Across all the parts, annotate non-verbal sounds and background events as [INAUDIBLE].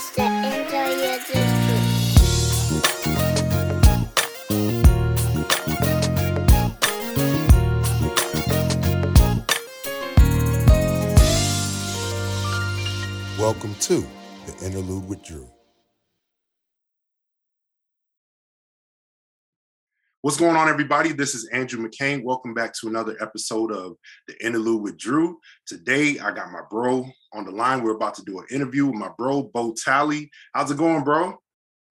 Enjoy Your District. Welcome to the Interlude with Drew. What's going on, everybody? This is Andrew McCain. Welcome back to another episode of the Interlude with Drew. Today, I got my bro on the line. We're about to do an interview with my bro, Beau Talley. How's it going, bro?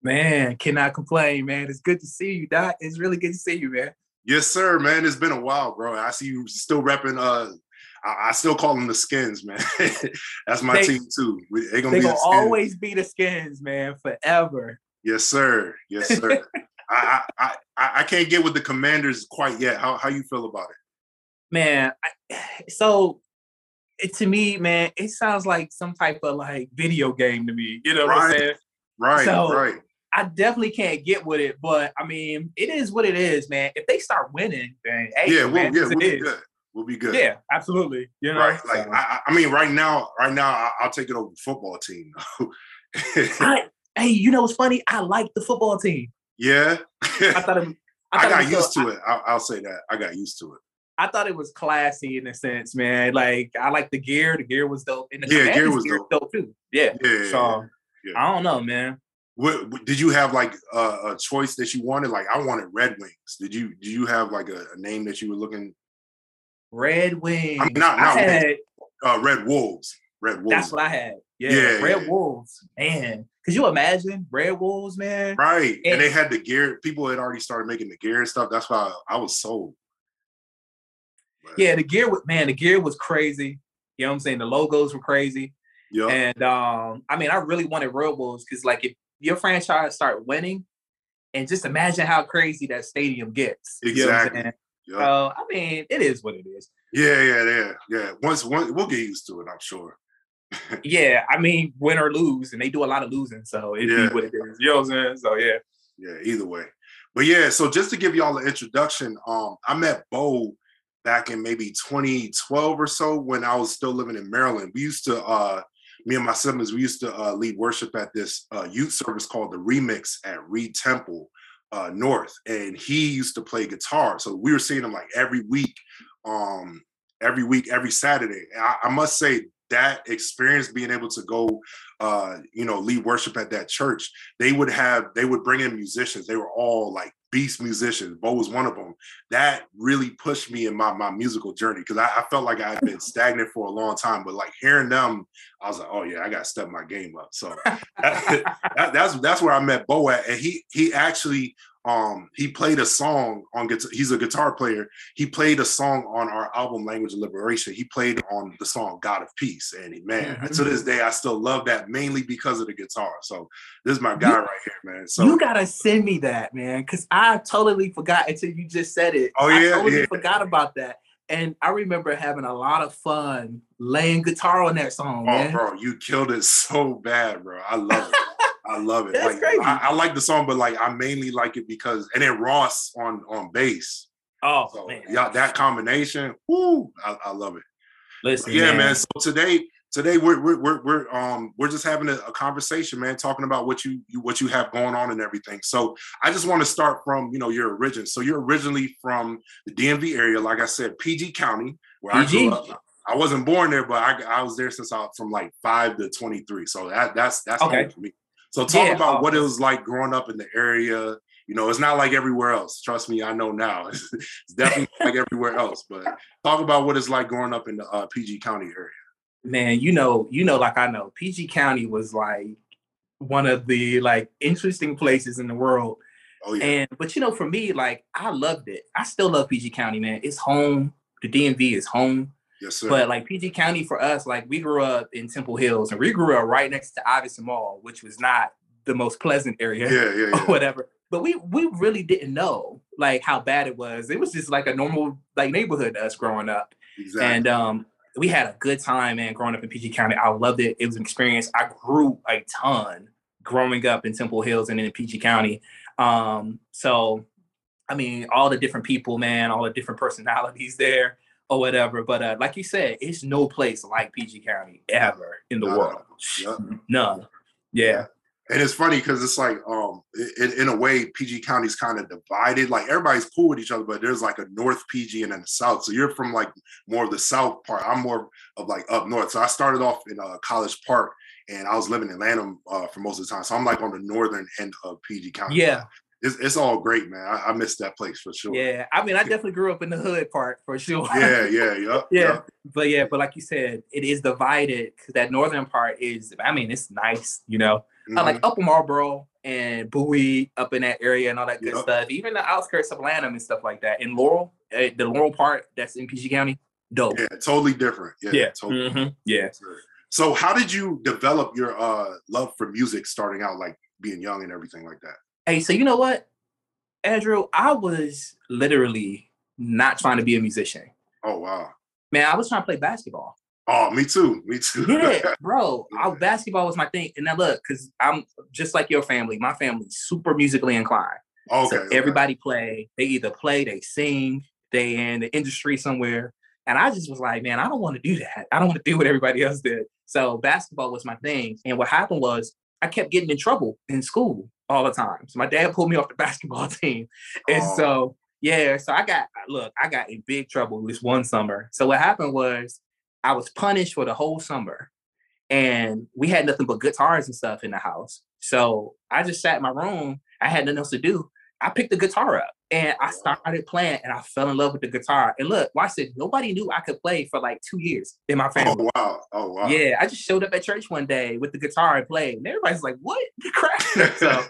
Man, cannot complain, man. It's good to see you, Doc. It's really good to see you, man. Yes, sir, man. It's been a while, bro. I see you still repping. Uh, I, I still call them the Skins, man. [LAUGHS] That's my They- team too. We- They gonna They be the gonna Skins. always be the skins, man, forever. Yes, sir. Yes, sir. [LAUGHS] I, I I I can't get with the Commanders quite yet. How how you feel about it? Man, I, [SIGHS] so it, to me, man, it sounds like some type of like video game to me. You know what I'm Right. saying? Right, So- right. I definitely can't get with it, but I mean, it is what it is, man. If they start winning, then hey, yeah, we'll, man, yeah, we'll be is. good. We'll be good. Yeah, absolutely. You know, right. Like So- I, I- mean, right now, right now, I, I'll take it over the football team. [LAUGHS] I, hey, you know what's funny? I like the football team. Yeah, I thought it. [LAUGHS] I, thought it got was used so- to it. I'll, I'll say that. I got used to it. I thought it was classy in a sense, man. Like I like the gear. The gear was dope. And the Yeah, gear was gear dope. too. Yeah. Yeah. So yeah. I don't know, man. What, what- did you have like a, a choice that you wanted? Like I wanted Red Wings. Did you? Do you have like a, a name that you were looking? Red Wings. I mean, not- not I had, Uh, Red Wolves. Red Wolves. that's what I had. Yeah. Yeah, Red yeah. Wolves. Man. Could you imagine Red Wolves, man? Right. And, And- they had the gear. People had already started making the gear and stuff. That's why I, was sold. But, Yeah, the gear was man, the gear was crazy. You know what I'm saying? The logos were crazy. Yeah. And um, I mean, I really wanted Red Wolves because like if your franchise start winning, and just imagine how crazy that stadium gets. You know Exactly. yeah. So I mean, it is what it is. yeah. Yeah. Yeah. Yeah. Once, once we'll get used to it, I'm sure. Yeah, I mean, win or lose, and they do a lot of losing, so it Yeah. be what it is. You know what I'm saying? So yeah. Yeah. Either way. But yeah. So just to give y'all an introduction, um, I met Beau back in maybe 2012 or so when I was still living in Maryland. We used to, uh, me and my siblings, we used to uh, lead worship at this uh, youth service called the Remix at Reid Temple uh, North, and he used to play guitar. So we were seeing him like every week, um, every week, every Saturday. I, I must say that experience, being able to go, uh, you know, lead worship at that church, they would have, they would bring in musicians. They were all like beast musicians. Beau was one of them. That really pushed me in my my musical journey because I, I felt like I had been [LAUGHS] stagnant for a long time. But like hearing them, I was like, oh yeah, I got to step my game up. So [LAUGHS] that, that- that's that's where I met Beau at, and he he actually um he played a song on guitar. He's a guitar player. He played a song on our album Language of Liberation. He played on the song God of Peace, and man, Mhm. to this day I still love that mainly because of the guitar. So this is my guy You- right here, man. So you gotta send me that, man, because I totally forgot until you just said it. Oh, I yeah? totally Yeah. forgot about that. And I remember having a lot of fun laying guitar on that song, Oh, man. bro, you killed it so bad, bro. I love it. [LAUGHS] I love it. That's like, crazy. I, I like the song, but like I mainly like it because and then Ross on on bass. Oh So man, yeah, that combination, whoo, I, I love it. listen, yeah, man. So today, today we're we're we're, we're um we're just having a, a conversation, man, talking about what you, you what you have going on and everything. So I just want to start from you know your origin. So you're originally from the DMV area, like I said, PG County, where I grew up. I wasn't born there, but I, I was there since I was from like five to 23. So that that's that's Okay. home for me. So talk Yeah, about what it was like growing up in the area. You know, it's not like everywhere else. Trust me, I know now. [LAUGHS] It's, definitely like everywhere else. But talk about what it's like growing up in the uh, PG County area. man, you know, you know, like I know, PG County was like one of the like interesting places in the world. Oh yeah, And but you know, for me, like I loved it. I still love PG County, man. It's home. The DMV is home. Yes sir. But like PG County for us, like we grew up in Temple Hills and we grew up right next to Iverson Mall, which was not the most pleasant area yeah, yeah, [LAUGHS] or whatever. But we we really didn't know like how bad it was. It was just like a normal like neighborhood to us growing up. exactly. And um we had a good time, man, growing up in PG County. I loved it. It was an experience. I grew a ton growing up in Temple Hills and in PG County. Um, so I mean, all the different people, man, all the different personalities there or whatever. But uh, like you said, it's no place like PG County ever in the world. Yep. [LAUGHS] None. Yeah. And it's funny because it's like, um, in, in a way, PG County's kind of divided. Like everybody's cool with each other, but there's like a North PG and then the South. So you're from like more of the South part. I'm more of like up north. So I started off in uh, College Park, and I was living in Atlanta uh, for most of the time. So I'm like on the northern end of PG County. Yeah. It's, it's all great, man. I, I miss that place for sure. Yeah. I mean, I definitely grew up in the hood part for sure. Yeah, yeah, yep, [LAUGHS] yeah. yep. But yeah, but like you said, it is divided because that northern part is, I mean, it's nice, you know. I Mhm. like Upper Marlboro and Bowie up in that area and all that good Yep. stuff. Even the outskirts of Lanham and stuff like that. And Laurel, uh, the Laurel part that's in PG County, dope. yeah, totally different. Yeah, Yeah. totally. Mhm. Yeah. So how did you develop your uh love for music starting out, like being young and everything like that? Hey, so you know what, Andrew? I was literally not trying to be a musician. Oh wow. Man, I was trying to play basketball. Oh, me too. Me too. Yeah, [LAUGHS] bro. I, basketball was my thing. And now look, because I'm just like your family. My family's super musically inclined. okay. So okay. everybody play. They either play, they sing, they in the industry somewhere. And I just was like, man, I don't want to do that. I don't want to do what everybody else did. So basketball was my thing. And what happened was I kept getting in trouble in school all the time. So my dad pulled me off the [LAUGHS] basketball team. And Oh. so, yeah, so I got, look, I got in big trouble this one summer. So what happened was I was punished for the whole summer. And we had nothing but guitars and stuff in the house. So I just sat in my room. I had nothing else to do. I picked the guitar up and I started playing and I fell in love with the guitar. And look, watch this. Nobody knew I could play for like two years in my oh, family. Oh wow. Oh wow. Yeah, I just showed up at church one day with the guitar and played. And everybody's like, what? [LAUGHS] The crap. so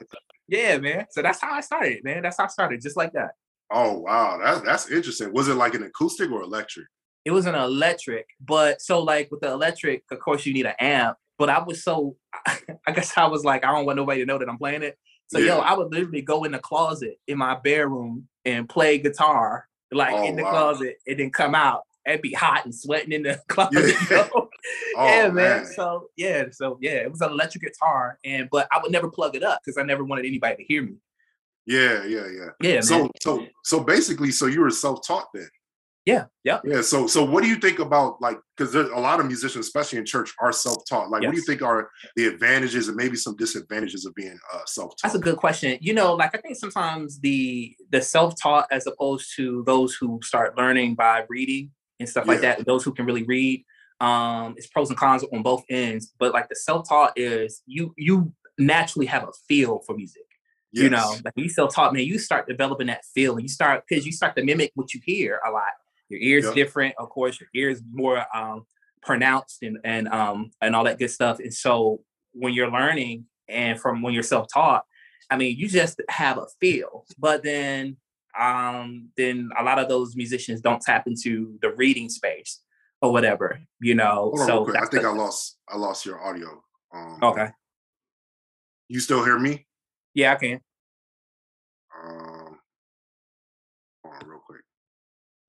yeah, man. So that's how I started, man. That's how I started, just like that. Oh wow. That's that's interesting. Was it like an acoustic or electric? It was an electric, but so like with the electric, of course you need an amp. But I was so [LAUGHS] I guess I was like, I don't want nobody to know that I'm playing it. So yo, I would literally go in the closet in my bedroom and play guitar, like Oh, in the wow. closet, and then come out and be hot and sweating in the [LAUGHS] closet. Yeah. [LAUGHS] Oh, yeah, man. man. So yeah, so yeah, it was an electric guitar, and but I would never plug it up because I never wanted anybody to hear me. Yeah, yeah, yeah. Yeah, man. So so so basically, so you were self-taught then. Yeah, yeah. Yeah. So so what do you think about like because a lot of musicians, especially in church, are self-taught. Like, what do you think are the advantages and maybe some disadvantages of being uh, self-taught? That's a good question. You know, like I think sometimes the the self-taught as opposed to those who start learning by reading and stuff like that, those who can really read, um, it's pros and cons on both ends. But like the self-taught is you you naturally have a feel for music. You know, like you self-taught, man, you start developing that feel and you start because you start to mimic what you hear a lot. Your ears Yep. different, of course, your ears more um pronounced and and um and all that good stuff. And so when you're learning and from when you're self-taught, I mean, you just have a feel. But then um then a lot of those musicians don't tap into the reading space or whatever, you know. On so. I think the- I lost I lost your audio. Um, okay. You still hear me? Yeah, I can. Um,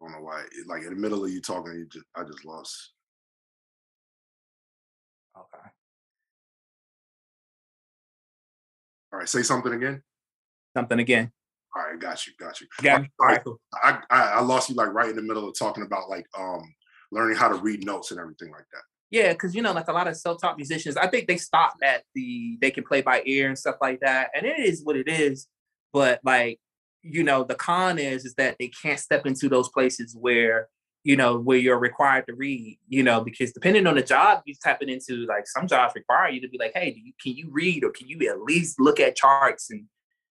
I don't know why. Like in the middle of you talking, you just I just lost. Okay. All right, say something again. Something again. All right, got you, got you. Got me. All All right, right, cool. I, I I lost you like right in the middle of talking about like um learning how to read notes and everything like that. Yeah, because you know, like a lot of self-taught musicians, I think they stop at the they can play by ear and stuff like that, and it is what it is. But like, you know, the con is is that they can't step into those places where you know where you're required to read. You know, because depending on the job you're tapping into, like some jobs require you to be like, hey, do you, can you read or can you at least look at charts and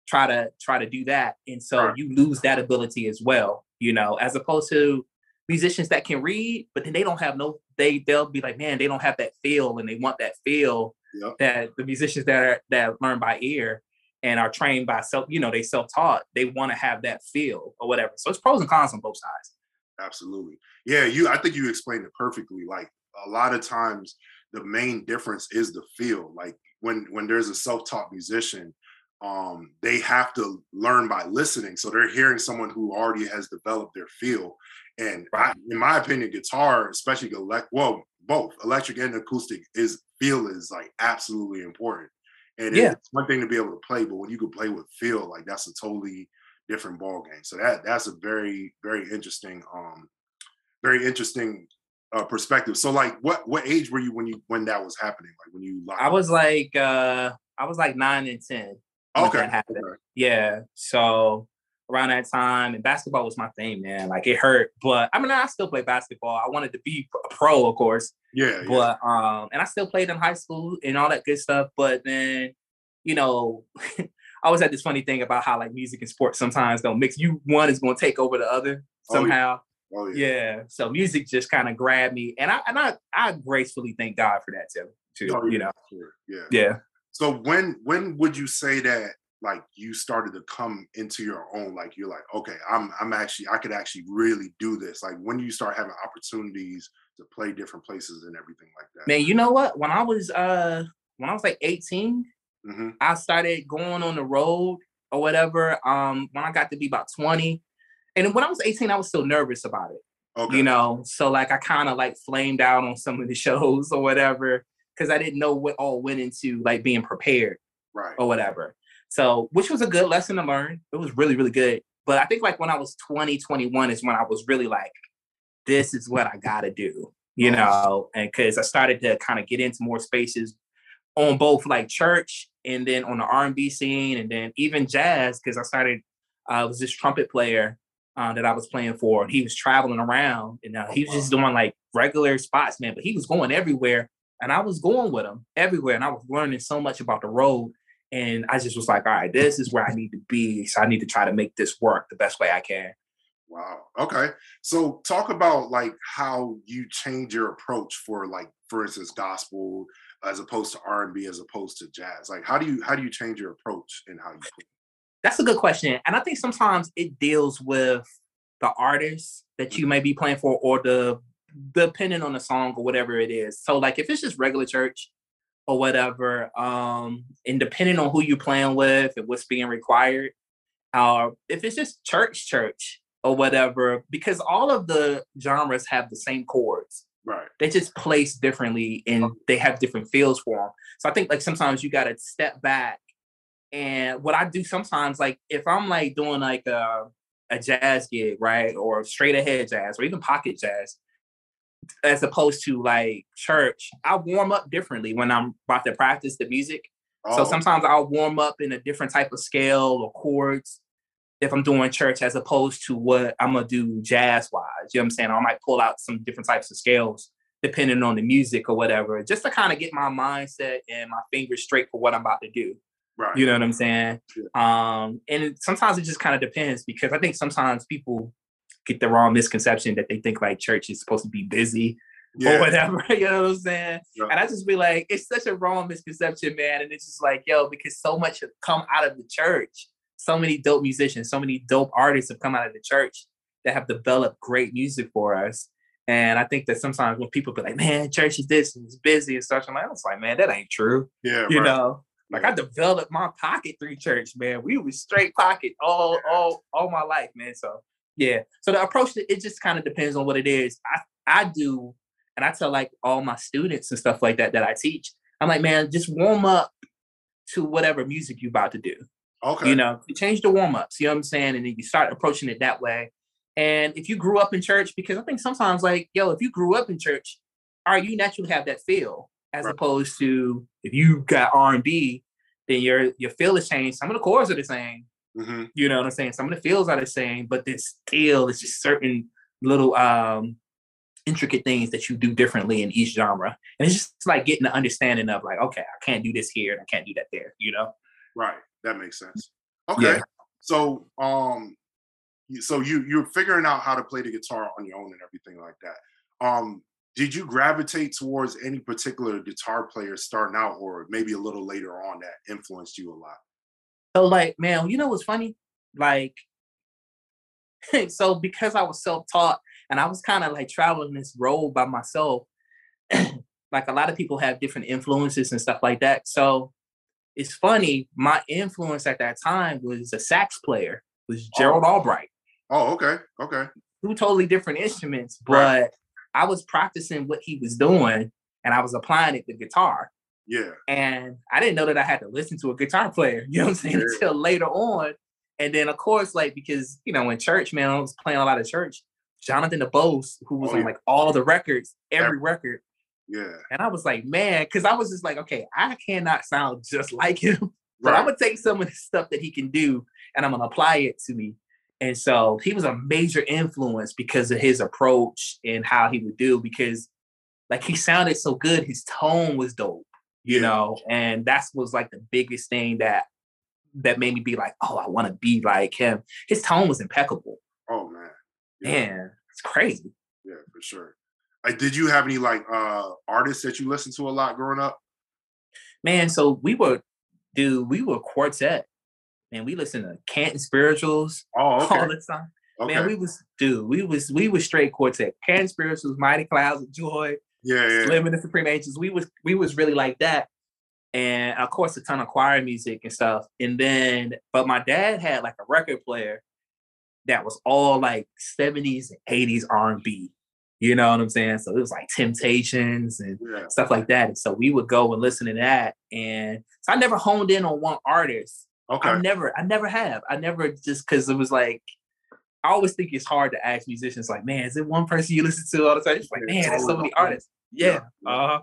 try to try to do that? And so Right. you lose that ability as well. You know, as opposed to musicians that can read, but then they don't have no they they'll be like, man, they don't have that feel and they want that feel Yep. that the musicians that are that learn by ear and are trained by self, you know, they self-taught, they want to have that feel or whatever. So it's pros and cons on both sides. Absolutely. Yeah, you I think you explained it perfectly. Like a lot of times the main difference is the feel. Like when when there's a self-taught musician, um, they have to learn by listening. So they're hearing someone who already has developed their feel. And I, in my opinion, guitar, especially elect well, both electric and acoustic, is feel is like absolutely important. And Yeah. it's one thing to be able to play, but when you can play with feel, like that's a totally different ball game. So that that's a very very interesting um very interesting uh, perspective. So like, what what age were you when you when that was happening? Like when you? I was like, uh I was like nine and ten. okay. that happened. Yeah. So around that time, and basketball was my thing, man. Like it hurt, but I mean, I still play basketball. I wanted to be a pro, of course. Yeah. yeah. But um, and I still played in high school and all that good stuff. But then, you know, [LAUGHS] I always had this funny thing about how like music and sports sometimes don't mix. You one is going to take over the other Oh, yeah. somehow. Oh, yeah. yeah. So music just kind of grabbed me, and I and I I gracefully thank God for that too. Too. Oh, You yeah, know. Yeah. Yeah. So when when would you say that like you started to come into your own? Like you're like, okay, I'm I'm actually I could actually really do this. Like when do you start having opportunities to play different places and everything like that? Man, you know what? When I was uh when I was like 18, hmm I started going on the road or whatever. Um, when I got to be about 20. And when I was 18, I was still nervous about it. Okay. You know, so like I kind of like flamed out on some of the [LAUGHS] shows or whatever, because I didn't know what all went into like being prepared right. or whatever. So, which was a good lesson to learn. It was really, really good. But I think like when I was 20, 21 is when I was really like, this is what I gotta do, you Oh. know, and because I started to kind of get into more spaces on both like church and then on the R&B scene and then even jazz because I started uh, I was this trumpet player uh, that I was playing for and he was traveling around and uh, he was just doing like regular spots man but he was going everywhere and I was going with him everywhere and I was learning so much about the road and I just was like all right this is where I need to be so I need to try to make this work the best way I can Wow. Okay. So talk about like how you change your approach for like, for instance, gospel as opposed to R and B as opposed to jazz. Like, how do you how do you change your approach and how you play? That's a good question. And I think sometimes it deals with the artist that you may be playing for or the depending on the song or whatever it is. So like if it's just regular church or whatever, um, and depending on who you're playing with and what's being required, or if it's just church church or whatever, because all of the genres have the same chords Right. they just place differently and they have different feels for them. So I think like sometimes you got to step back. And what I do sometimes, like if I'm like doing like a, a jazz gig, right, or straight ahead jazz, or even pocket jazz, as opposed to like church, I warm up differently when I'm about to practice the music. Oh, So sometimes I'll warm up in a different type of scale or chords if I'm doing church as opposed to what I'm gonna do jazz wise. You know what I'm saying? I might pull out some different types of scales depending on the music or whatever, just to kind of get my mindset and my fingers straight for what I'm about to do. right. You know what I'm saying? Um, and it, sometimes it just kind of depends because I think sometimes people get the wrong misconception that they think like church is supposed to be busy or whatever. [LAUGHS] You know what I'm saying? Yeah. And I just be like, it's such a wrong misconception, man. And it's just like, yo, because so much have come out of the church. So many dope musicians, so many dope artists have come out of the church that have developed great music for us. And I think that sometimes when people be like, man, church is this and it's busy and such, I'm like, I was like, man, that ain't true. Yeah. You right. know, like I developed my pocket through church, man. We was straight pocket all all all my life, man. So yeah. So the approach it just kind of depends on what it is. I I do, and I tell like all my students and stuff like that that I teach. I'm like, man, just warm up to whatever music you about to do. Okay. You know, you change the warm ups. You know what I'm saying, and then you start approaching it that way. And if you grew up in church, because I think sometimes like, yo, if you grew up in church, all right, you naturally have that feel, as Right. opposed to if you got R and B, then your your feel has changed. Some of the chords are the same. hmm You know what I'm saying? Some of the feels are the same, but this still is just certain little um intricate things that you do differently in each genre. And it's just like getting the understanding of like, okay, I can't do this here and I can't do that there, you know? Right. That makes sense. Okay. Yeah. So um so you you're figuring out how to play the guitar on your own and everything like that. Um did you gravitate towards any particular guitar player starting out or maybe a little later on that influenced you a lot? So like, man, you know what's funny? Like, [LAUGHS] so because I was self-taught and I was kind of like traveling this road by myself, [CLEARS THROAT] like a lot of people have different influences and stuff like that. So it's funny, my influence at that time was a sax player, was oh. Gerald Albright. Oh, okay. Okay. Two totally different instruments, but Right. I was practicing what he was doing and I was applying it to guitar. Yeah. And I didn't know that I had to listen to a guitar player, [LAUGHS] you know what I'm saying, Yeah. until later on. And then of course, like because you know, in church, man, I was playing a lot of church. Jonathan DuBose, who was Oh, on yeah. like all the records, every Every- record. Yeah. And I was like, man, because I was just like, okay, I cannot sound just like him. [LAUGHS] But I'm gonna take some of the stuff that he can do and I'm gonna apply it to me. And so he was a major influence because of his approach and how he would do, because like he sounded so good, his tone was dope, you Yeah. know, and that's was like the biggest thing that that made me be like, oh, I want to be like him. His tone was impeccable. Oh man. Yeah. Man, it's crazy. Yeah, for sure. Like, did you have any like uh artists that you listened to a lot growing up? Man, so we were, dude, we were quartet. And we listened to Canton spirituals Oh, okay. all the time. okay. Man, we was dude, we was we was straight quartet. Canton spirituals, Mighty Clouds of Joy, yeah, yeah. Slim and the Supreme Angels. We was we was really like that. And of course a ton of choir music and stuff. And then, but my dad had like a record player that was all like 70s and 80s R&B. You know what I'm saying? So it was like Temptations and Yeah. stuff like that. And so we would go and listen to that. And so I never honed in on one artist. Okay. I never, I never have. I never just because it was like, I always think it's hard to ask musicians, like, man, is it one person you listen to all the time? It's like, man, there's so many artists. Yeah. Yeah. Uh,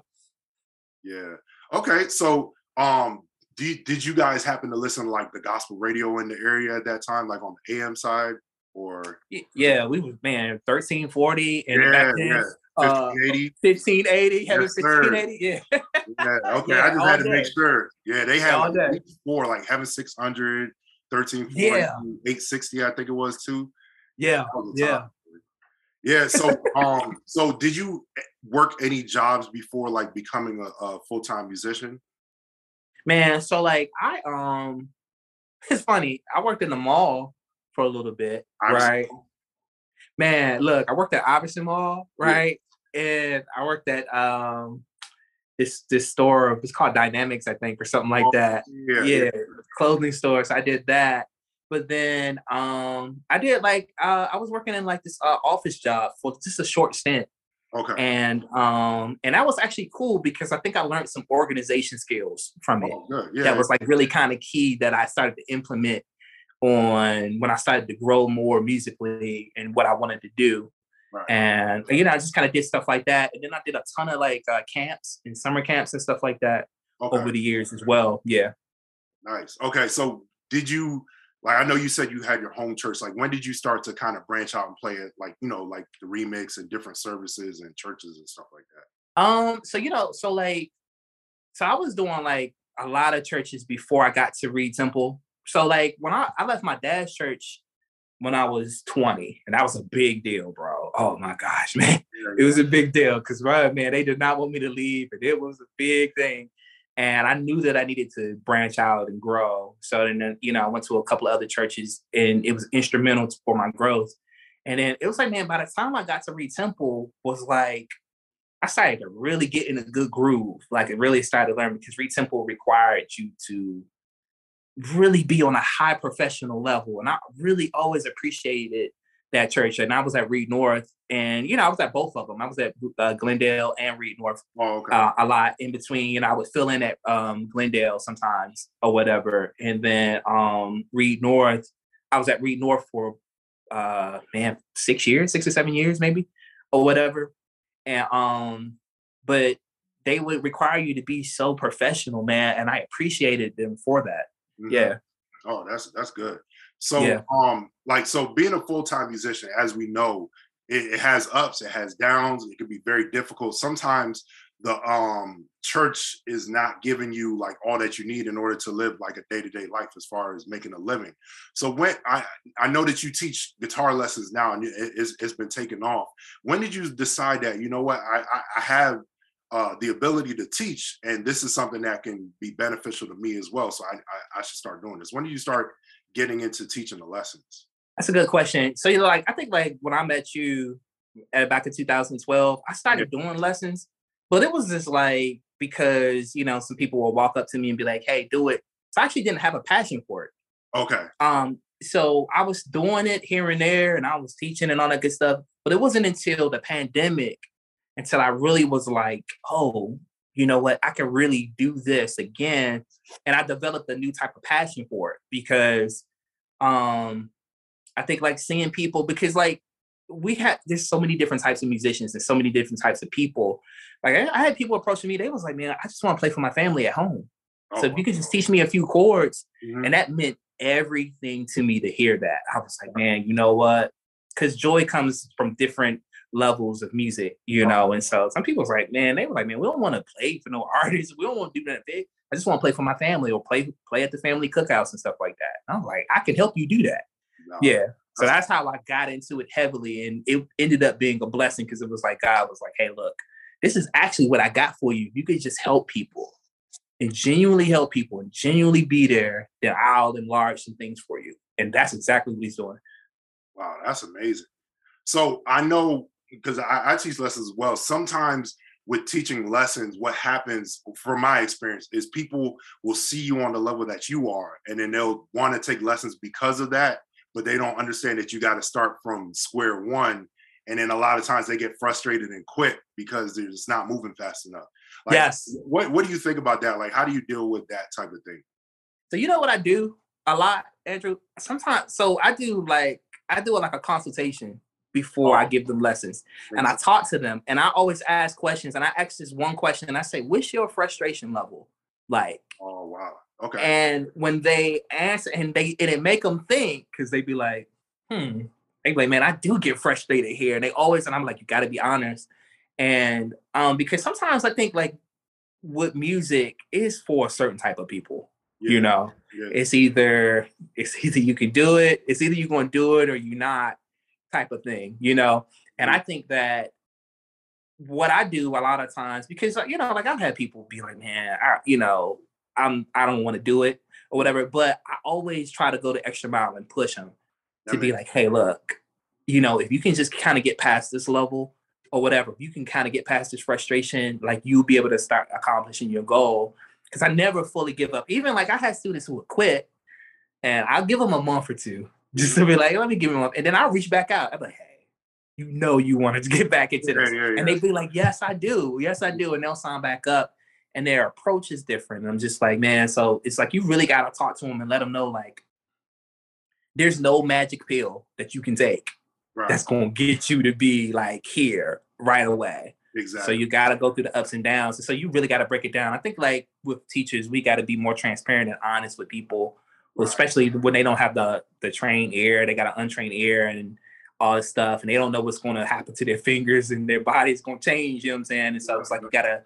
Yeah. Okay. So, um, you, did you guys happen to listen to like the gospel radio in the area at that time, like on the AM side, or yeah, we was man, 1340 and yeah, back then, yeah, uh, 1580? 1580, Yes. 1580. Yeah. [LAUGHS] Yeah. Okay. Yeah, I just had to make sure. Yeah, they had All like day. Heaven 600, 1340, Yeah. 860, I think it was too. Yeah. That was the Yeah. Yeah. So, um, so did you work any jobs before like becoming a, a full time musician? Man, so like I um [LAUGHS] it's funny. I worked in the mall for a little bit, right? Man, look, I worked at Iverson Mall, Yeah. right? And I worked at um this this store, it's called Dynamics, I think, or something like Oh, that. Yeah. Yeah, clothing store. So I did that. But then um I did like uh I was working in like this uh, office job for just a short stint Okay. and um and that was actually cool because I think I learned some organization skills from it Oh. Yeah. that was like really kind of key that I started to implement on when I started to grow more musically and what I wanted to do. Right. And you know, I just kind of did stuff like that. And then I did a ton of like uh, camps and summer camps and stuff like that okay. over the years as well. Yeah. Nice. Okay. So did you like I know you said you had your home church. Like when did you start to kind of branch out and play it like, you know, like the remix and different services and churches and stuff like that? Um, so you know, so like so I was doing like a lot of churches before I got to Reid Temple. So like when I, I left my dad's church when I was 20, and that was a big deal, bro. Oh my gosh, [LAUGHS] man. It was a big deal because right, man, they did not want me to leave, and it was a big thing. And I knew that I needed to branch out and grow. So then, you know, I went to a couple of other churches, and it was instrumental for my growth. And then it was like, man, by the time I got to Reid Temple, was like I started to really get in a good groove. Like it really started to learn because Reid Temple required you to really be on a high professional level. And I really always appreciated that church. And I was at Reid North, and you know, I was at both of them. I was at uh, Glenn Dale and Reid North Oh, okay. uh, a lot in between. You know, I would fill in at um, Glenn Dale sometimes or whatever, and then um, Reid North. I was at Reid North for uh, man six years, six or seven years maybe, or whatever. And um, but they would require you to be so professional, man, and I appreciated them for that. Mhm. Yeah, Oh, that's that's good. So Yeah. um like so being a full-time musician, as we know, it, it has ups, it has downs, it can be very difficult. Sometimes the um church is not giving you like all that you need in order to live like a day-to-day life as far as making a living. So when I I know that you teach guitar lessons now and it, it's, it's been taken off. When did you decide that you know what I, I have uh, the ability to teach, and this is something that can be beneficial to me as well. So I, I, I should start doing this. When do you start getting into teaching the lessons? that's a good question. So you know, like I think like when I met you at, back in 2012, I started doing lessons, but it was just like because you know some people will walk up to me and be like, "Hey, do it." So I actually didn't have a passion for it. Okay. Um, so I was doing it here and there, and I was teaching and all that good stuff. But it wasn't until the pandemic until I really was like, oh, you know what, I can really do this again. And I developed a new type of passion for it because um I think like seeing people because like we had there's so many different types of musicians and so many different types of people. Like I, I had people approaching me, they was like, man, I just want to play for my family at home. Oh, so if you could just teach me a few chords, mhm. and that meant everything to me to hear that. I was like, man, you know what? Because joy comes from different levels of music, you know. And so some people was like, man, they were like, man, we don't want to play for no [LAUGHS] artists. We don't want to do that big. I just want to play for my family or play play at the family cookouts and stuff like that. And I'm like, I can help you do that. No. Yeah. So that's how I got into it heavily. And it ended up being a blessing because it was like God was like, hey, look, this is actually what I got for you. You could just help people and genuinely help people and genuinely be there, then I'll enlarge some things for you. And that's exactly what he's doing. Wow, that's amazing. So I know because I, I teach lessons as well. Sometimes with teaching lessons, what happens from my experience is people will see you on the level that you are, and then they'll want to take lessons because of that, but they don't understand that you got to start from square one. And then a lot of times they get frustrated and quit because they're just not moving fast enough. Like, yes. What What do you think about that? Like, how do you deal with that type of thing? So you know what I do a lot, Andrew? Sometimes so I do like I do like a consultation before I Oh. give them lessons. And I talk to them and I always ask questions. And I ask this one question and I say, what's your frustration level? Like, Oh wow. Okay. and when they answer and they and it make them think because they be like, hmm, they be like, man, I do get frustrated here. And they always, and I'm like, you gotta be honest. And um, because sometimes I think like what music is for a certain type of people, Yeah, you know yeah. it's either it's [LAUGHS] either you can do it it's either you're going to do it or you're not type of thing you know and mm-hmm. i think that what i do a lot of times because you know like i've had people be like man I, you know i'm i don't want to do it or whatever but i always try to go the extra mile and push them to be like hey look you know if you can just kind of get past this level or whatever if you can kind of get past this frustration like you'll be able to start accomplishing your goal. Because I never fully give up. Even like I had students who would quit, and I'll give them a month or two just to be like, let me give him up. and then I'll reach back out. I'm like, hey, you know, you wanted to get back into Yeah, this, yeah, yeah. and they'd be like, yes, I do, yes, I do, and they'll sign back up, and their approach is different. And I'm just like, man, so it's like you really got to talk to them and let them know like. There's no magic pill that you can take right. that's going to get you to be like here right away. exactly. So you got to go through the ups and downs. So you really got to break it down. I think like with teachers, we got to be more transparent and honest with people. Especially when they don't have the the trained ear. They got an untrained ear and all this stuff, and they don't know what's going to happen to their [LAUGHS] fingers and their body's going to change. You know what I'm saying? And so it's like you got to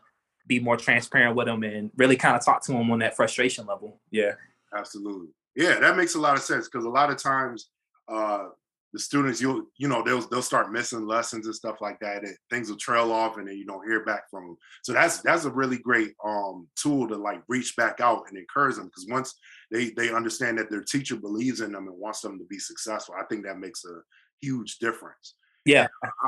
be more transparent with them and really kind of talk to them on that frustration level. Yeah. Absolutely. Yeah, that makes a lot of sense because a lot of times uh the students you'll you know they'll they'll start missing lessons and stuff like that and things will trail off and then you don't hear back from them. So that's that's a really great um tool to like reach back out and encourage them because once they they understand that their teacher believes in them and wants them to be successful, I think that makes a huge difference. Yeah.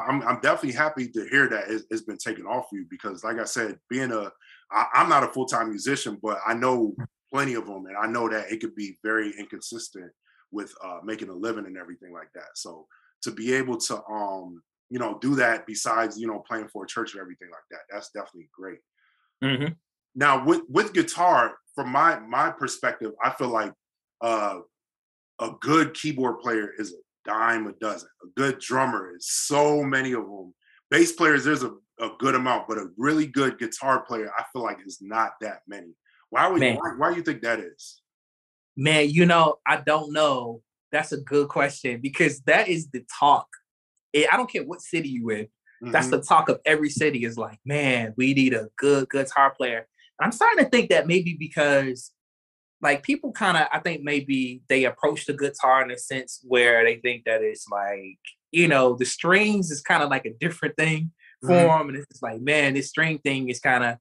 I'm I'm definitely happy to hear that it's, it's been taken off you because like I said, being a I, I'm not a full-time musician, but I know plenty of them, and I know that it could be very inconsistent with uh, making a living and everything like that. So to be able to, um, you know, do that besides you know playing for a church or everything like that, that's definitely great. Mm-hmm. Now with with guitar, from my my perspective, I feel like uh, a good keyboard player is a dime a dozen. A good drummer is so many of them. Bass players, there's a, a good amount, but a really good guitar player, I feel like is not that many. Why would why, why do you think that is? Man, you know, I don't know. That's a good question because that is the talk. Eh, I don't care what city you in. That's Mhm. the talk of every city is like, man, we need a good guitar player. I'm starting to think that maybe because like people kind of, I think maybe they approach the guitar in a sense where they think that it's like, you know, the strings is kind of like a different thing for Mhm. them. And it's just like, man, this string thing is kind of,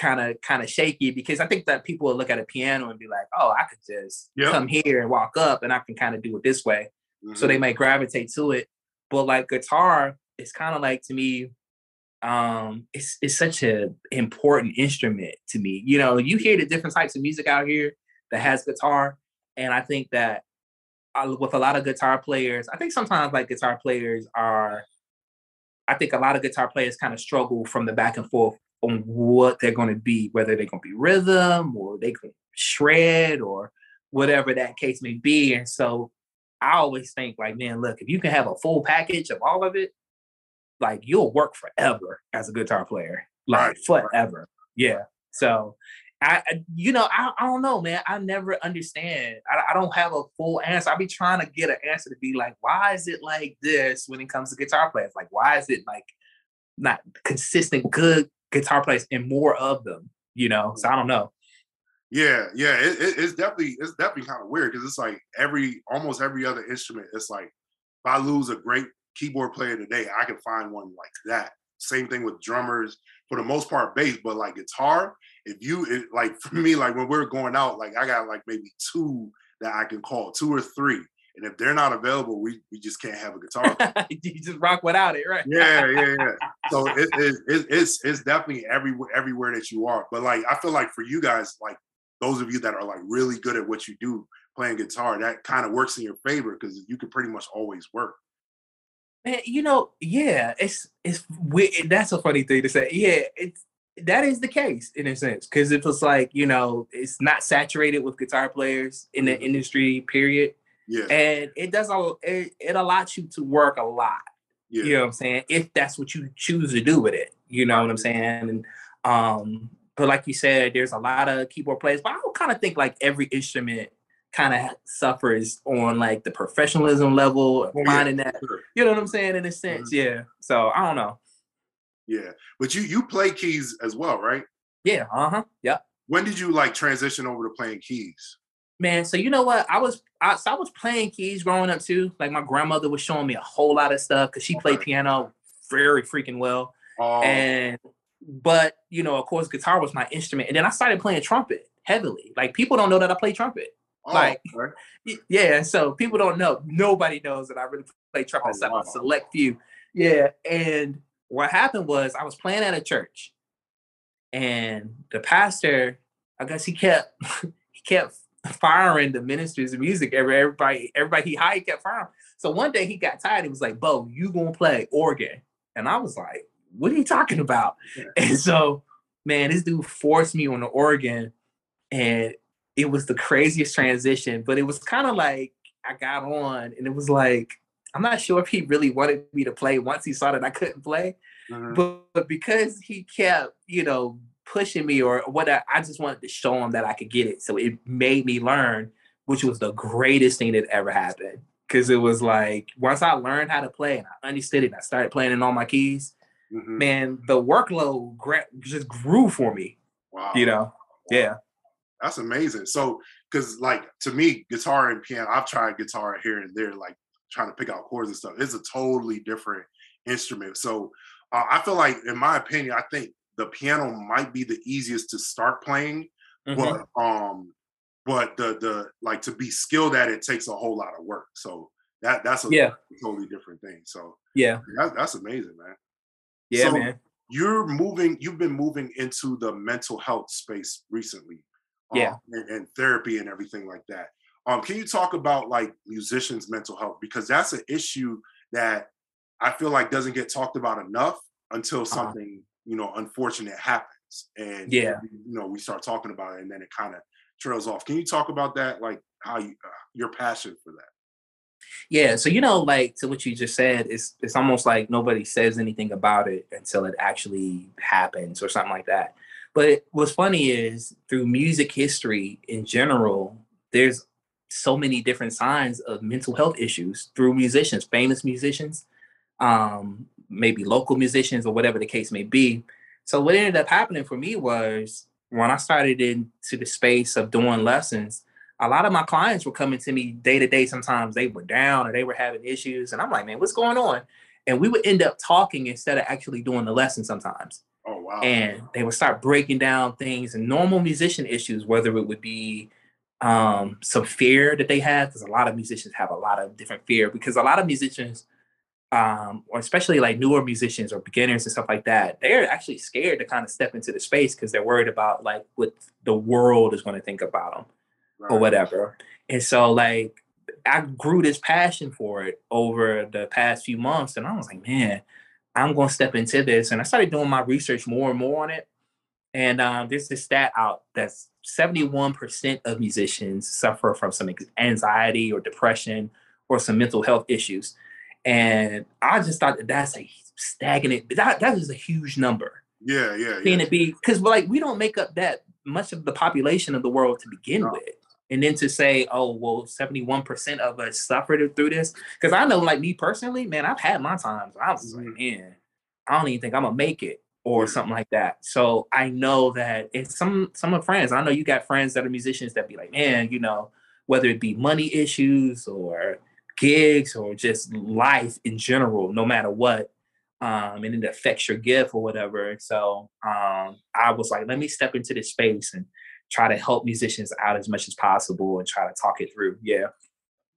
kind of, kind of shaky because I think that people will look at a piano and be like, oh, I could just Yep. come here and walk up and I can kind of do it this way so Mhm. they might gravitate to it. But like guitar, it's kind of like to me, um, it's it's such an important instrument to me. You know, you hear the different types of music out here that has guitar, and I think that uh, with a lot of guitar players, I think sometimes like guitar players are, I think a lot of guitar players kind of struggle from the back and forth on what they're going to be, whether they're going to be rhythm or they can shred or whatever that case may be, and so I always think like, man, look, if you can have a full package of all of it, like you'll work forever as a guitar player, like Right, forever. Yeah. So I, I- you know, I, I don't know, man. I never understand. I, I don't have a full answer. I be trying to get an answer to be like, why is it like this when it comes to guitar players? Like, why is it like not consistent good guitar players and more of them? You know, so I don't know. Yeah, yeah, it, it, it's definitely it's definitely kind of weird because it's like every almost every other instrument. It's like if I lose a great keyboard player today, I can find one like that. Same thing with drummers for the most part, bass, but like guitar, if you it, like [LAUGHS] for me, like when we're going out, like I got like maybe two that I can call, two or three, and if they're not available, we we just can't have a guitar. [LAUGHS] you just rock without it, right? yeah, yeah, yeah. [LAUGHS] So it, it, it, it's it's definitely everywhere everywhere that you are. But like I feel like for you guys, like those of you that are like really good at what you do, playing guitar, that kind of works in your favor because you can pretty much always work. Man, you know, yeah, it's it's weird. That's a funny thing to say. Yeah, it's that is the case in a sense because it was like you know it's not saturated with guitar players in the Mhm. industry. Period, Yeah, and it does all it, it allows you to work a lot. yeah, You know what I'm saying? If that's what you choose to do with it, you know what I'm saying? And um, but like you said, there's a lot of keyboard players, but I would kind of think like every instrument kind of suffers on like the professionalism level, Oh, yeah, finding that sure. you know what I'm saying? In a sense, yeah. So I don't know. yeah. But you you play keys as well, right? Yeah. Uh huh. Yep. When did you like transition over to playing keys? Man. So you know what? I was I, so I was playing keys growing up too. Like my grandmother was showing me a whole lot of stuff because she played piano very freaking well. Oh, And but you know, of course, guitar was my instrument. And then I started playing trumpet heavily. Like people don't know that I play trumpet. oh, like- okay. [LAUGHS] Yeah, so people don't know. Nobody knows that I really play oh, trumpet Oh, except wow. a select few. Yeah, and what happened was I was playing at a church, and the pastor, I guess he kept [LAUGHS] he kept firing the ministers of music. Every everybody everybody he hired kept firing. So one day he got tired. He was like, "Beau, you gonna play organ?" And I was like, "What are you talking about?" Yeah. And so, man, this dude forced me on the organ, and it was the craziest transition, but it was kind of like I got on and it was like, I'm not sure if he really wanted me to play once he saw that I couldn't play, Mhm. but, but because he kept, you know, pushing me or what I, just wanted to show them that I could get it. So it made me learn, which was the greatest thing that ever happened. Cause it was like once I learned how to play and I understood it, and I started playing in all my keys, Mhm. man, the workload gra- just grew for me, Wow. you know? Yeah. That's amazing. So, because like to me, guitar and piano, I've tried guitar here and there, like trying to pick out chords and stuff. It's a totally different instrument. So, uh, I feel like, in my opinion, I think the piano might be the easiest to start playing, Mhm. but um, but the the like to be skilled at it takes a whole lot of work. So that that's a Yeah. totally different thing. So Yeah. that, that's amazing, man. Yeah, So, man. you're moving you've been moving into the mental health space recently Yeah. um, and, and therapy and everything like that um can you talk about like musicians mental health because that's an issue that i feel like doesn't get talked about enough until something you know unfortunate happens and. Yeah. you know we start talking about it and then it kind of trails off can you talk about that like how you uh, your passion for that Yeah, so you know, like to what you just said, it's it's almost like nobody says anything about it until it actually happens or something like that. But what's funny is through music history in general, there's so many different signs of mental health issues through musicians, famous musicians, um, maybe local musicians or whatever the case may be. So what ended up happening for me was when I started into the space of doing lessons, a lot of my clients were coming to me day to day. Sometimes they were down or they were having issues. And I'm like, man, what's going on? And we would end up talking instead of actually doing the lesson sometimes. oh wow And they would start breaking down things and normal musician issues, whether it would be um, some fear that they have, because a lot of musicians have a lot of different fear, because a lot of musicians, um, or especially like newer musicians or beginners and stuff like that, they're actually scared to kind of step into the space because they're worried about like what the world is going to think about them or whatever. And so like I grew this passion for it over the past few months and I was like, man, I'm going to step into this and I started doing my research more and more on it. And um, there's this stat out that's 71% of musicians suffer from some anxiety or depression or some mental health issues. And I just thought that that's a stagnant, that, that is a huge number. Yeah, yeah, Seeing yeah. it be, because like we don't make up that much of the population of the world to begin No. with. And then to say, oh, well, 71% of us suffered through this. Because I know, like me personally, man, I've had my times. I was like, man, I don't even think I'm gonna make it or something like that. So I know that it's some some of friends. I know you got friends that are musicians that be like, man, you know, whether it be money issues or gigs or just life in general, no matter what, um, and it affects your gift or whatever. So um, I was like, let me step into this space and try to help musicians out as much as possible and try to talk it through. Yeah.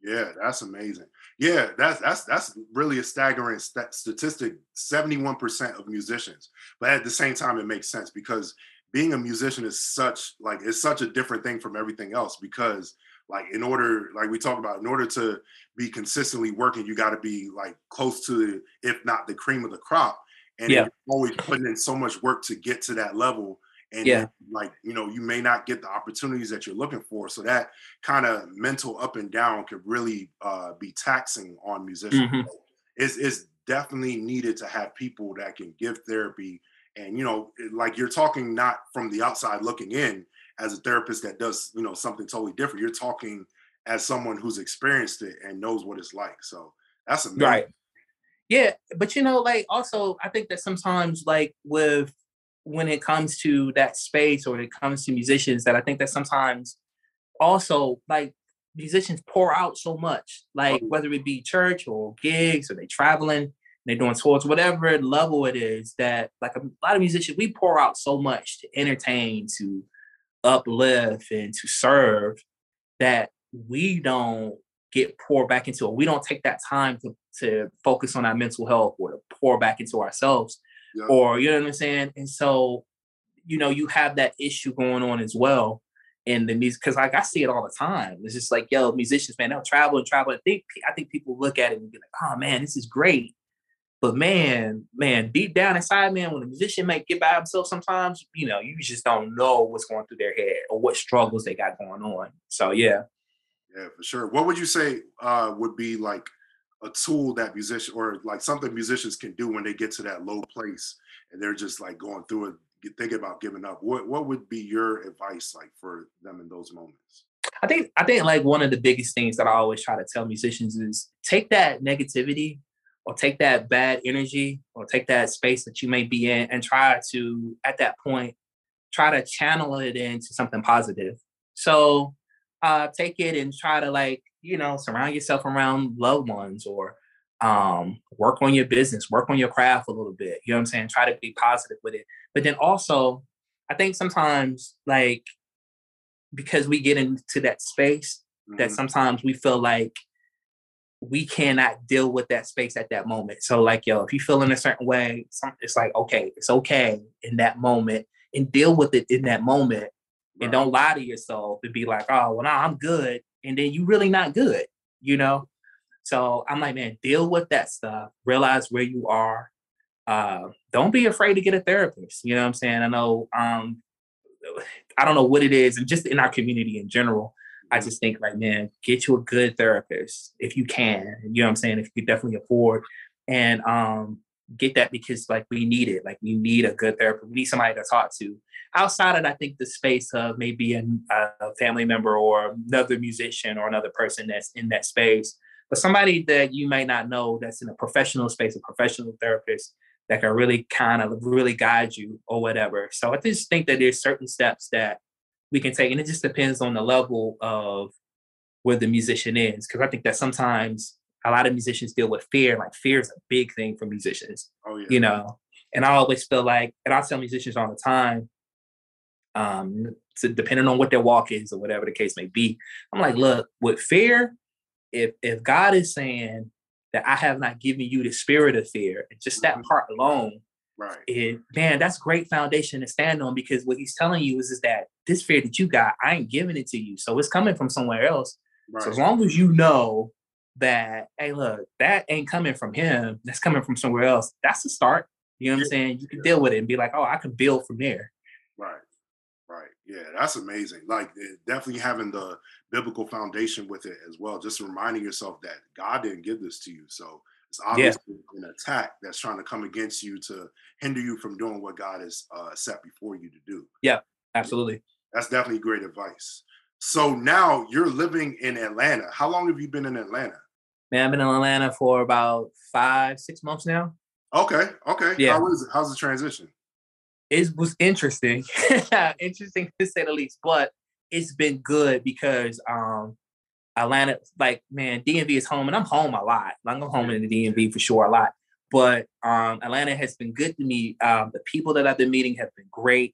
Yeah, that's amazing. Yeah, that's that's that's really a staggering st- statistic. Seventy-one percent of musicians, but at the same time, it makes sense because being a musician is such like it's such a different thing from everything else. Because like in order, like we talked about, in order to be consistently working, you got to be like close to, if not the cream of the crop, and Yeah. always putting in so much work to get to that level. And Yeah. like you know, you may not get the opportunities that you're looking for. So that kind of mental up and down could really uh, be taxing on musicians. Mhm. It's, it's definitely needed to have people that can give therapy. And, you know, like you're talking not from the outside looking in as a therapist that does, you know, something totally different. You're talking as someone who's experienced it and knows what it's like. So that's amazing. Right. Yeah, but you know, like also, I think that sometimes, like with when it comes to that space or when it comes to musicians, that I think that sometimes also like musicians pour out so much, like whether it be church or gigs or they traveling, they're doing tours, whatever level it is, that like a lot of musicians, we pour out so much to entertain, to uplift, and to serve that we don't get poured back into it. We don't take that time to, to focus on our mental health or to pour back into ourselves Yeah. or you know what I'm saying? And so, you know, you have that issue going on as well in the music because like I see it all the time. It's just like, yo, musicians, man, they'll travel and travel. I think I think people look at it and be like, oh man, this is great. But man, man, deep down inside, man, when a musician may get by himself sometimes, you know, you just don't know what's going through their head or what struggles they got going on. So yeah. Yeah, for sure. What would you say uh, would be like a tool that musician or like something musicians can do when they get to that low place and they're just like going through it, thinking about giving up? What what would be your advice like for them in those moments? I think I think like one of the biggest things that I always try to tell musicians is take that negativity or take that bad energy or take that space that you may be in and try to at that point try to channel it into something positive. So uh take it and try to like, you know, surround yourself around loved ones or um work on your business, work on your craft a little bit. You know what I'm saying? Try to be positive with it. But then also I think sometimes like because we get into that space that Mhm. sometimes we feel like we cannot deal with that space at that moment. So like, yo, if you feel in a certain way, it's like, okay, it's okay in that moment and deal with it in that moment and don't lie to yourself and be like, oh, well, no, I'm good. And then you really not good, you know? So I'm like, man, deal with that stuff, realize where you are. Uh, don't be afraid to get a therapist. You know what I'm saying? I know, um, [SIGHS] I don't know what it is, and just in our community in general, I just think like, man, get you a good therapist if you can. You know what I'm saying? If you could definitely afford and um get that because like we need it. Like we need a good therapist. We need somebody to talk to. Outside of I think the space of maybe an, a family member or another musician or another person that's in that space, but somebody that you may not know that's in a professional space, a professional therapist that can really kind of really guide you or whatever. So I just think that there's certain steps that we can take, and it just depends on the level of where the musician is. Because I think that sometimes a lot of musicians deal with fear. Like fear is a big thing for musicians, Oh yeah. you know. And I always feel like, and I tell musicians all the time, um, so depending on what their walk is or whatever the case may be, I'm like, look, with fear, if if God is saying that I have not given you the spirit of fear, and just that Mhm. part alone, Right. it, man, that's great foundation to stand on because what he's telling you is, is that this fear that you got, I ain't giving it to you. So it's coming from somewhere else. Right. So as long as you know that, hey, look, that ain't coming from him, that's coming from somewhere else, that's a start. You know what I'm saying? You can deal with it and be like, oh, I can build from there. Right. Right. Yeah, that's amazing. Like eh, definitely having the biblical foundation with it as well. Just reminding yourself that God didn't give this to you. So it's obviously yeah. an attack that's trying to come against you to hinder you from doing what God has uh, set before you to do. Yeah, absolutely. That's definitely great advice. So now you're living in Atlanta. How long have you been in Atlanta? Man, I've been in Atlanta for about five, six months now. Okay. Okay. Yeah. How is it? How's the transition? It was interesting, [LAUGHS] interesting to say the least, but it's been good because um Atlanta, like man, DMV is home, and I'm home a lot. I'm home in the DMV for sure a lot. But um, Atlanta has been good to me. Um, the people that I've been meeting have been great.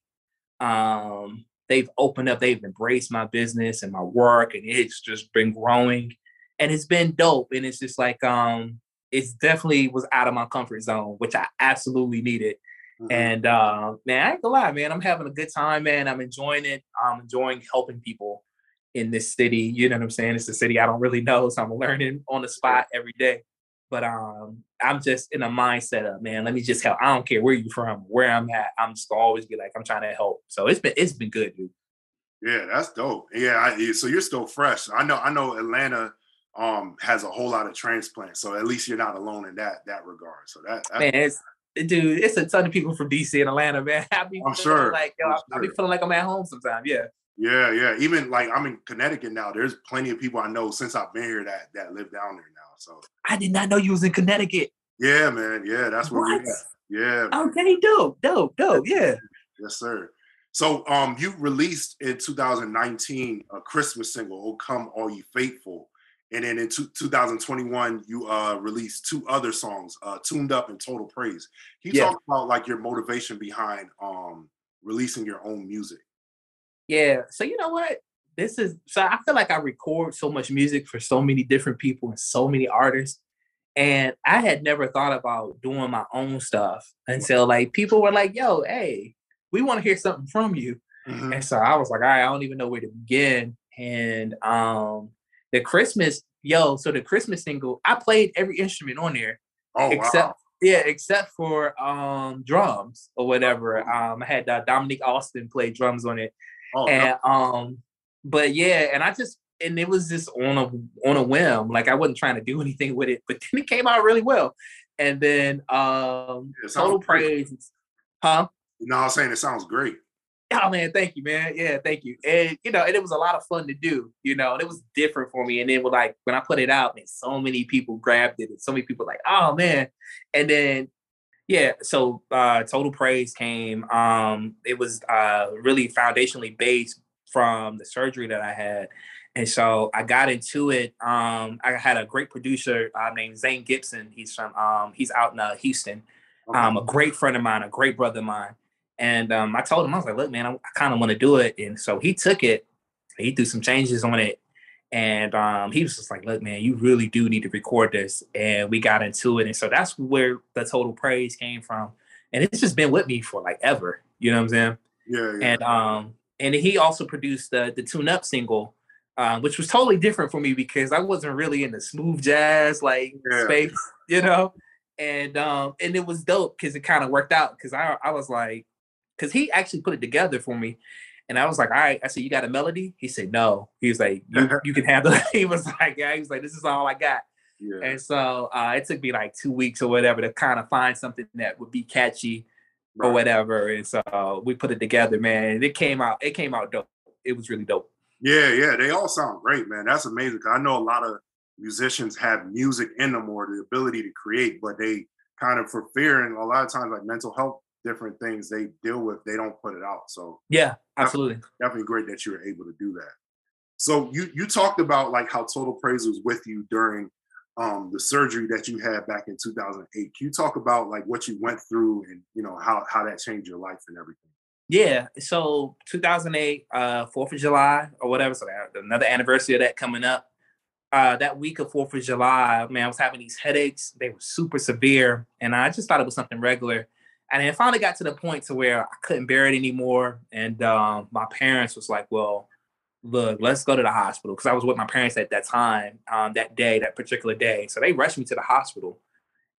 Um, they've opened up, they've embraced my business and my work, and it's just been growing. And it's been dope. And it's just like um, it's definitely was out of my comfort zone, which I absolutely needed. Mm-hmm. And uh, man, I ain't gonna lie, man, I'm having a good time, man. I'm enjoying it. I'm enjoying helping people in this city. You know what I'm saying? It's a city I don't really know, so I'm learning on the spot every day. But um, I'm just in a mindset of man, let me just help. I don't care where you're from, where I'm at. I'm just gonna always be like, I'm trying to help. So it's been it's been good, dude. Yeah, that's dope. Yeah, I, so you're still fresh. I know. I know Atlanta um has a whole lot of transplants, so at least you're not alone in that that regard. So that man, it's dude, it's a ton of people from DC and Atlanta, man. [LAUGHS] I be I'm sure. like yo, I'm I be feeling like I'm at home sometimes. Yeah. Yeah, yeah. Even like I'm in Connecticut now. There's plenty of people I know since I've been here that that live down there now. So I did not know you was in Connecticut. Yeah, man. Yeah, that's where what? we at. Yeah. Okay, dope, dope, dope. Yeah. Yes, sir. So um you released in 2019 a Christmas single, Oh Come All You Faithful. And then in 2021, you uh, released two other songs, uh, "Tuned Up" and "Total Praise." Can you yeah. talk about like your motivation behind um, releasing your own music? Yeah. So you know what? This is so I feel like I record so much music for so many different people and so many artists. And I had never thought about doing my own stuff until like people were like, yo, hey, we want to hear something from you. Mm-hmm. And so I was like, all right, I don't even know where to begin. And um the Christmas, yo, so the Christmas single, I played every instrument on there. Oh, except wow. yeah, except for um drums or whatever. Um I had uh, Dominic Austin play drums on it. Oh, and no. um, but yeah, and I just and it was just on a on a whim. Like I wasn't trying to do [LAUGHS] anything with it, but then it came out really well. And then um total praise, huh? No, I was saying it sounds great. Oh man, thank you, man. Yeah, thank you. And you know, and it was a lot of fun to do, you know, and it was different for me. And then with like when I put it out, man, so many people grabbed it, and so many people like, oh man. And then yeah, so uh, Total Praise came. Um, it was uh, really foundationally based from the surgery that I had. And so I got into it. Um, I had a great producer uh, named Zane Gibson. He's from um, he's out in uh, Houston. Um, a great friend of mine, a great brother of mine. And um, I told him I was like, look, man, I, I kind of want to do it. And so he took it. He threw some changes on it, and um, he was just like, look, man, you really do need to record this. And we got into it. And so that's where the total praise came from. And it's just been with me for like ever. You know what I'm saying? Yeah. yeah. And um, and he also produced the the tune up single, uh, which was totally different for me because I wasn't really in the smooth jazz like yeah. space, you know. And um, and it was dope because it kind of worked out because I I was like, because he actually put it together for me. And I was like, all right. I said, you got a melody? He said, no. He was like, you, [LAUGHS] you can handle it. [LAUGHS] He was like, yeah. He was like, this is all I got. Yeah. And so uh, it took me like two weeks or whatever to kind of find something that would be catchy right. or whatever. And so we put it together, man. it came out. It came out dope. It was really dope. Yeah, yeah. They all sound great, man. That's amazing. I know a lot of musicians have music in them or the ability to create, but they kind of for fear and a lot of times like mental health different things they deal with, they don't put it out. So yeah, absolutely, definitely, definitely great that you were able to do that. So you you talked about like how Total Praise was with you during um, the surgery that you had back in 2008. Can you talk about like what you went through and you know how how that changed your life and everything? Yeah, so 2008, uh, Fourth of July or whatever. So another anniversary of that coming up. Uh, that week of Fourth of July, man, I was having these headaches. They were super severe, and I just thought it was something regular. And it finally got to the point to where I couldn't bear it anymore. And um, my parents was like, well, look, let's go to the hospital. Because I was with my parents at that time, um, that day, that particular day. So they rushed me to the hospital.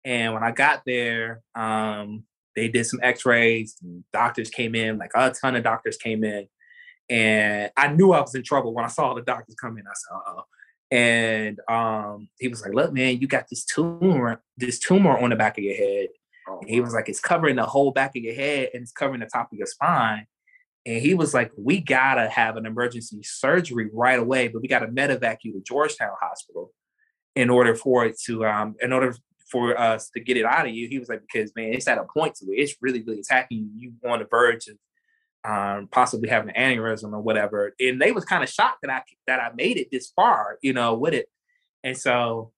And when I got there, um, they did some x-rays. Doctors came in, like a ton of doctors came in. and I knew I was in trouble when I saw the doctors come in. I said, "Uh oh." And um, he was like, "Look, man, you got this tumor, this tumor on the back of your head." He was like, "It's covering the whole back of your head and it's covering the top of your spine." And he was like, "We gotta have an emergency surgery right away, but we gotta medevac you to Georgetown Hospital in order for it to, um, in order for us to get it out of you." He was like, "Because man, it's at a point to it. It's really, really attacking you. You on the verge of um, possibly having an aneurysm or whatever." And they was kind of shocked that I that I made it this far, you know, with it. And so,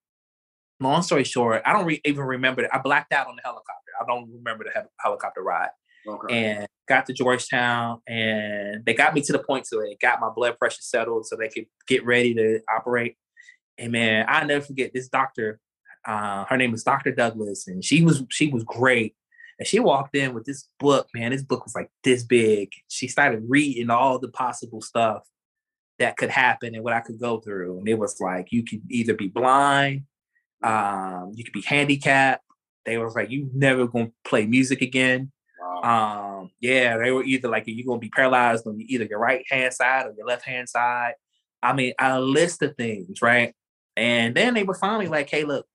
long story short, I don't re- even remember. I blacked out on the helicopter. I don't remember the hel- helicopter ride okay. and got to Georgetown and they got me to the point so it got my blood pressure settled so they could get ready to operate. And man, I never forget this doctor. Uh, her name was Dr. Douglas, and she was she was great. And she walked in with this book, man. This book was like this big. She started reading all the possible stuff that could happen and what I could go through. And it was like you could either be blind, um, you could be handicapped. They was like, you never gonna play music again. Wow. Um, yeah, they were either like you're gonna be paralyzed on either your right hand side or your left hand side. I mean, a list of things, right? And then they were finally like, hey, look,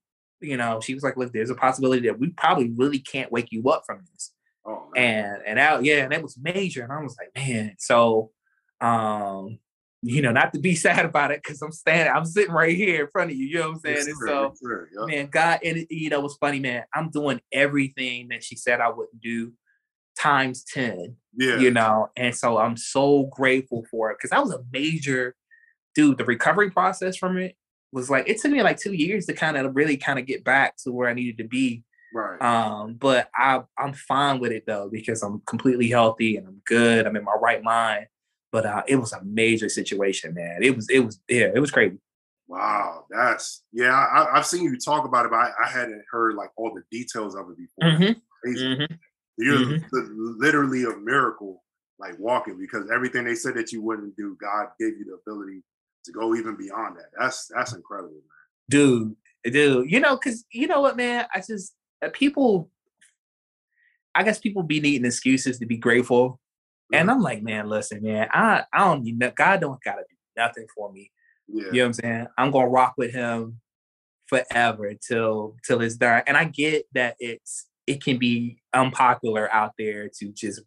you know, she was like, look, there's a possibility that we probably really can't wake you up from this. oh. And and out, yeah, and that was major. And I was like, man, so um, you know, not to be [LAUGHS] sad about it, because I'm standing, I'm sitting right here in front of you, you know what I'm saying? Yes, And sir. so sir. Yup. man, God, and it, you know, what's funny, man. I'm doing everything that she said I wouldn't do times 10, yeah. you know, and so I'm so grateful for it because that was a major, dude. The recovery process from it was like, it took me like two years to kind of really kind of get back to where I needed to be. Right. Um, but I, I'm fine with it though because I'm completely healthy and I'm good. I'm in my right mind. But uh, it was a major situation, man. It was, it was, yeah, it was crazy. Wow, that's yeah. I, I've seen you talk about it, but I, I hadn't heard like all the details of it before. Mhm, Crazy. mhm. You're mhm. literally a miracle, like walking, because everything they said that you wouldn't do, God gave you the ability to go even beyond that. That's that's incredible, man. dude, dude, you know, because you know what, man, I just uh, people, I guess people be needing excuses to be grateful, and I'm like, man, listen, man, I I don't need no, God don't gotta do nothing for me. Yeah, You know what I'm saying? I'm gonna rock with Him forever till till it's done. And I get that it's it can be unpopular out there to just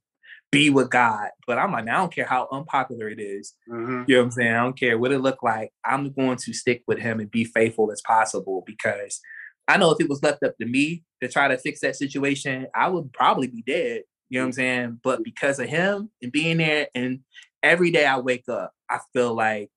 be with God, but I'm like, I don't care how unpopular it is. Mhm. You know what I'm saying? I don't care what it look like. I'm going to stick with him and be faithful as possible because I know if it was left up to me to try to fix that situation, I would probably be dead. You know what I'm saying? But because of him and being there, and every day I wake up, I feel like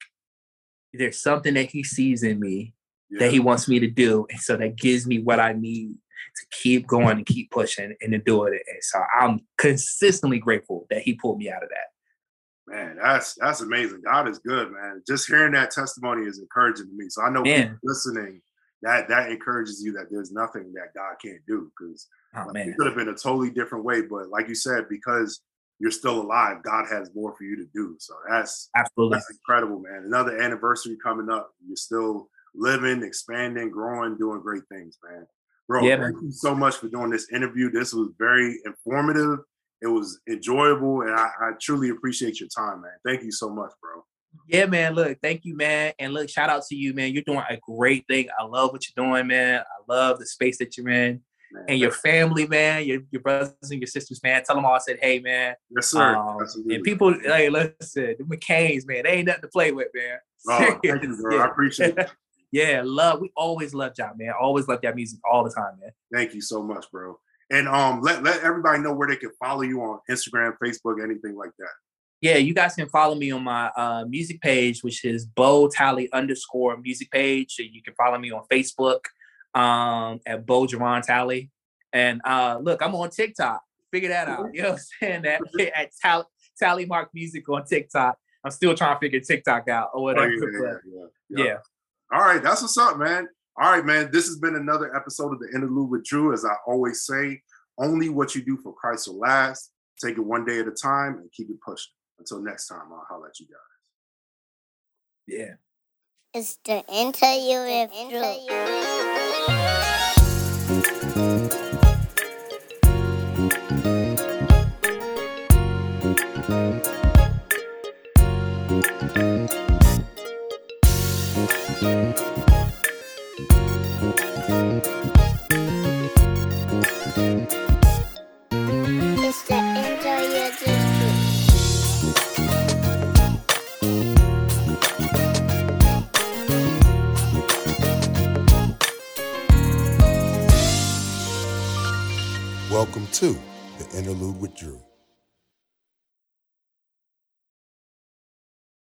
there's something that he sees in me yeah. that he wants me to do. And so that gives me what I need to keep going and keep pushing and to do it. And so I'm consistently grateful that he pulled me out of that. man, that's that's amazing. God is good, man. Just hearing that testimony is encouraging to me. So I know listening that that encourages you that there's nothing that God can't do because Oh it man. could have been a totally different way. But like you said, because you're still alive, God has more for you to do. So that's Absolutely. That's incredible, man. Another anniversary coming up. You're still living, expanding, growing, doing great things, man. Bro, Yeah, thank you so much for doing this interview. This was very informative. It was enjoyable, and I, I truly appreciate your time, man. Thank you so much, bro. Yeah, man. Look, thank you, man. And look, shout out to you, man. You're doing a great thing. I love what you're doing, man. I love the space that you're in. And your family, man, your, your brothers and your sisters, man. Tell them all I said, hey, man. yes, sir. Um, and people, hey, listen, the McCains, man, they ain't nothing to play with, man. Oh, thank you, [LAUGHS] bro. I appreciate it. [LAUGHS] yeah, love. We always love y'all, man. Always love that music all the time, man. Thank you so much, bro. And um, let let everybody know where they can follow you on Instagram, Facebook, anything like that. Yeah, you guys can follow me on my uh, music page, which is Beau Talley underscore music page. So you can follow me on Facebook um, at Beau Jerron Talley. And uh, look, I'm on TikTok. Figure that out. You know what I'm saying? That [LAUGHS] at Tally, Tally Mark Music on TikTok. I'm still trying to figure TikTok out or Oh, whatever. yeah, yeah, yeah, yeah. All right, that's what's up, man. All right, man. This has been another episode of the Interlude with Drew. As I always say, only what you do for Christ will last. Take it one day at a time and keep it pushing. Until next time, I'll holler at you guys. Yeah. It's the interview with Drew. Bye. Welcome to the Interlude with Drew.